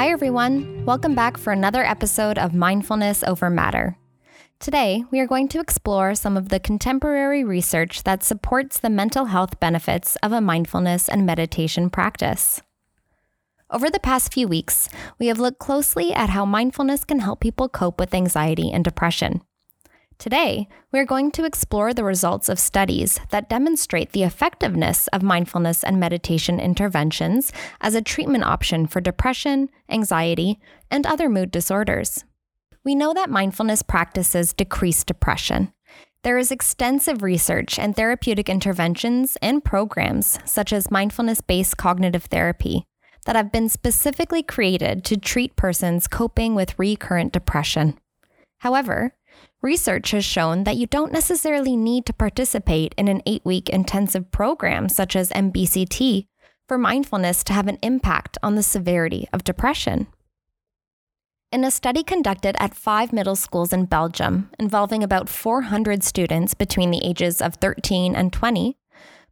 Hi, everyone. Welcome back for another episode of Mindfulness Over Matter. Today, we are going to explore some of the contemporary research that supports the mental health benefits of a mindfulness and meditation practice. Over the past few weeks, we have looked closely at how mindfulness can help people cope with anxiety and depression. Today, we're going to explore the results of studies that demonstrate the effectiveness of mindfulness and meditation interventions as a treatment option for depression, anxiety, and other mood disorders. We know that mindfulness practices decrease depression. There is extensive research and therapeutic interventions and programs, such as mindfulness based cognitive therapy, that have been specifically created to treat persons coping with recurrent depression. However, Research has shown that you don't necessarily need to participate in an eight week intensive program such as MBCT for mindfulness to have an impact on the severity of depression. In a study conducted at five middle schools in Belgium, involving about 400 students between the ages of 13 and 20,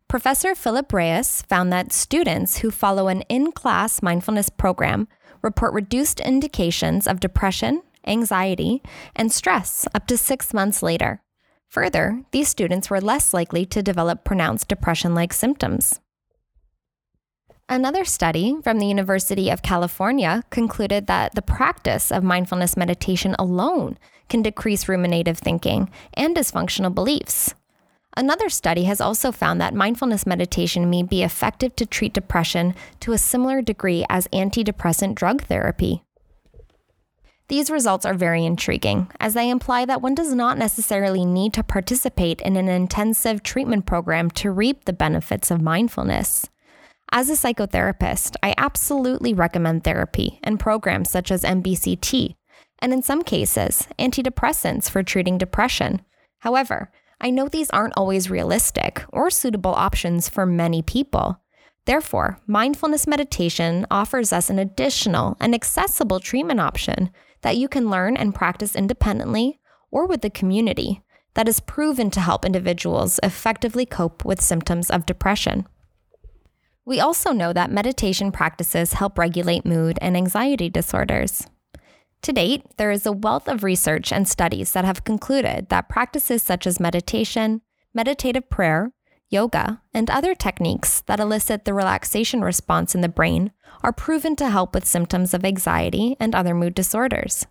Professor Filip Raes found that students who follow an in class mindfulness program report reduced indications of depression anxiety, and stress up to six months later. Further, these students were less likely to develop pronounced depression like symptoms. Another study from the University of California concluded that the practice of mindfulness meditation alone can decrease ruminative thinking and dysfunctional beliefs. Another study has also found that mindfulness meditation may be effective to treat depression to a similar degree as antidepressant drug therapy. These results are very intriguing, as they imply that one does not necessarily need to participate in an intensive treatment program to reap the benefits of mindfulness. As a psychotherapist, I absolutely recommend therapy and programs such as MBCT, and in some cases, antidepressants for treating depression. However, I know these aren't always realistic or suitable options for many people. Therefore, mindfulness meditation offers us an additional and accessible treatment option that you can learn and practice independently or with the community that is proven to help individuals effectively cope with symptoms of depression. We also know that meditation practices help regulate mood and anxiety disorders. To date, there is a wealth of research and studies that have concluded that practices such as meditation, meditative prayer, yoga, and other techniques that elicit the relaxation response in the brain are proven to help with symptoms of anxiety and other mood disorders.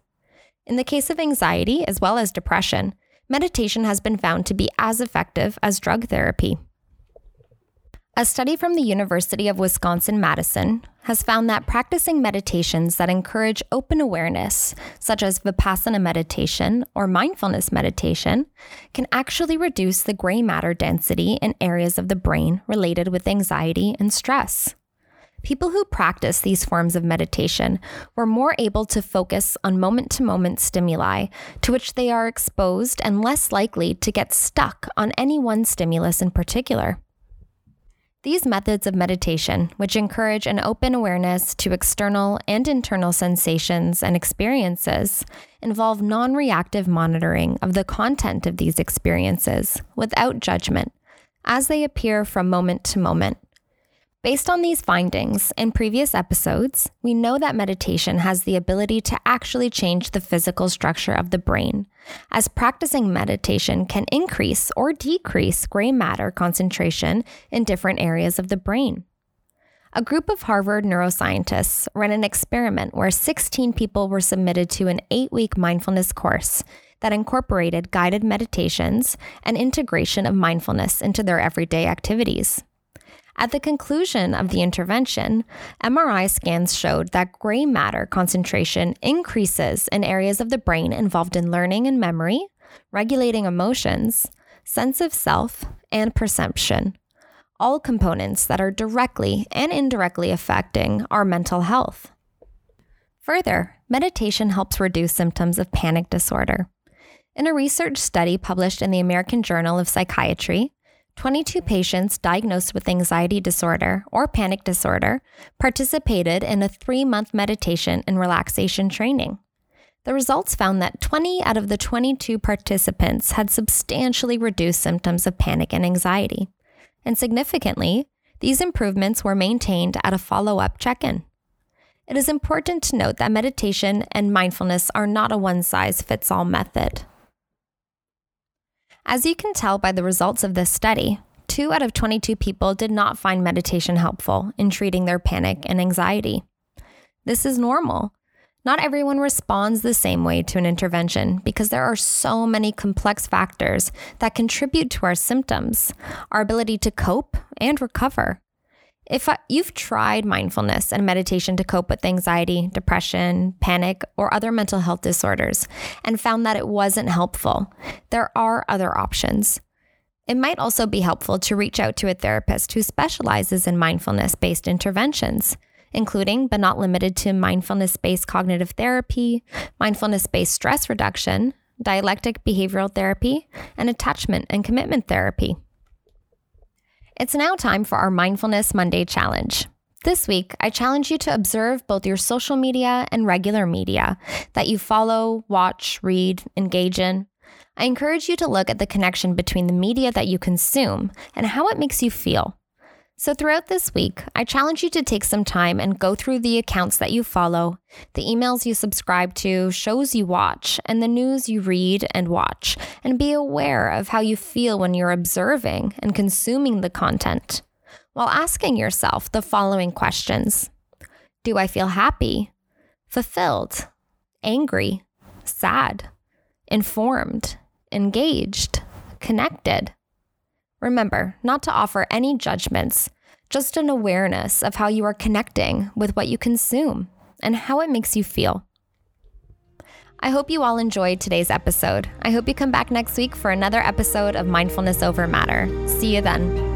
In the case of anxiety as well as depression, meditation has been found to be as effective as drug therapy. A study from the University of Wisconsin Madison has found that practicing meditations that encourage open awareness, such as Vipassana meditation or mindfulness meditation, can actually reduce the gray matter density in areas of the brain related with anxiety and stress. People who practice these forms of meditation were more able to focus on moment to moment stimuli to which they are exposed and less likely to get stuck on any one stimulus in particular. These methods of meditation, which encourage an open awareness to external and internal sensations and experiences, involve non reactive monitoring of the content of these experiences without judgment as they appear from moment to moment Based on these findings in previous episodes, we know that meditation has the ability to actually change the physical structure of the brain, as practicing meditation can increase or decrease gray matter concentration in different areas of the brain. A group of Harvard neuroscientists ran an experiment where 16 people were submitted to an eight week mindfulness course that incorporated guided meditations and integration of mindfulness into their everyday activities. At the conclusion of the intervention, MRI scans showed that gray matter concentration increases in areas of the brain involved in learning and memory, regulating emotions, sense of self, and perception, all components that are directly and indirectly affecting our mental health. Further, meditation helps reduce symptoms of panic disorder. In a research study published in the American Journal of Psychiatry, 22 patients diagnosed with anxiety disorder or panic disorder participated in a three month meditation and relaxation training. The results found that 20 out of the 22 participants had substantially reduced symptoms of panic and anxiety. And significantly, these improvements were maintained at a follow up check in. It is important to note that meditation and mindfulness are not a one size fits all method. As you can tell by the results of this study, two out of 22 people did not find meditation helpful in treating their panic and anxiety. This is normal. Not everyone responds the same way to an intervention because there are so many complex factors that contribute to our symptoms, our ability to cope and recover. If you've tried mindfulness and meditation to cope with anxiety, depression, panic, or other mental health disorders and found that it wasn't helpful, there are other options. It might also be helpful to reach out to a therapist who specializes in mindfulness based interventions, including but not limited to mindfulness based cognitive therapy, mindfulness based stress reduction, dialectic behavioral therapy, and attachment and commitment therapy. It's now time for our Mindfulness Monday challenge. This week, I challenge you to observe both your social media and regular media that you follow, watch, read, engage in. I encourage you to look at the connection between the media that you consume and how it makes you feel. So, throughout this week, I challenge you to take some time and go through the accounts that you follow, the emails you subscribe to, shows you watch, and the news you read and watch, and be aware of how you feel when you're observing and consuming the content, while asking yourself the following questions Do I feel happy, fulfilled, angry, sad, informed, engaged, connected? Remember not to offer any judgments, just an awareness of how you are connecting with what you consume and how it makes you feel. I hope you all enjoyed today's episode. I hope you come back next week for another episode of Mindfulness Over Matter. See you then.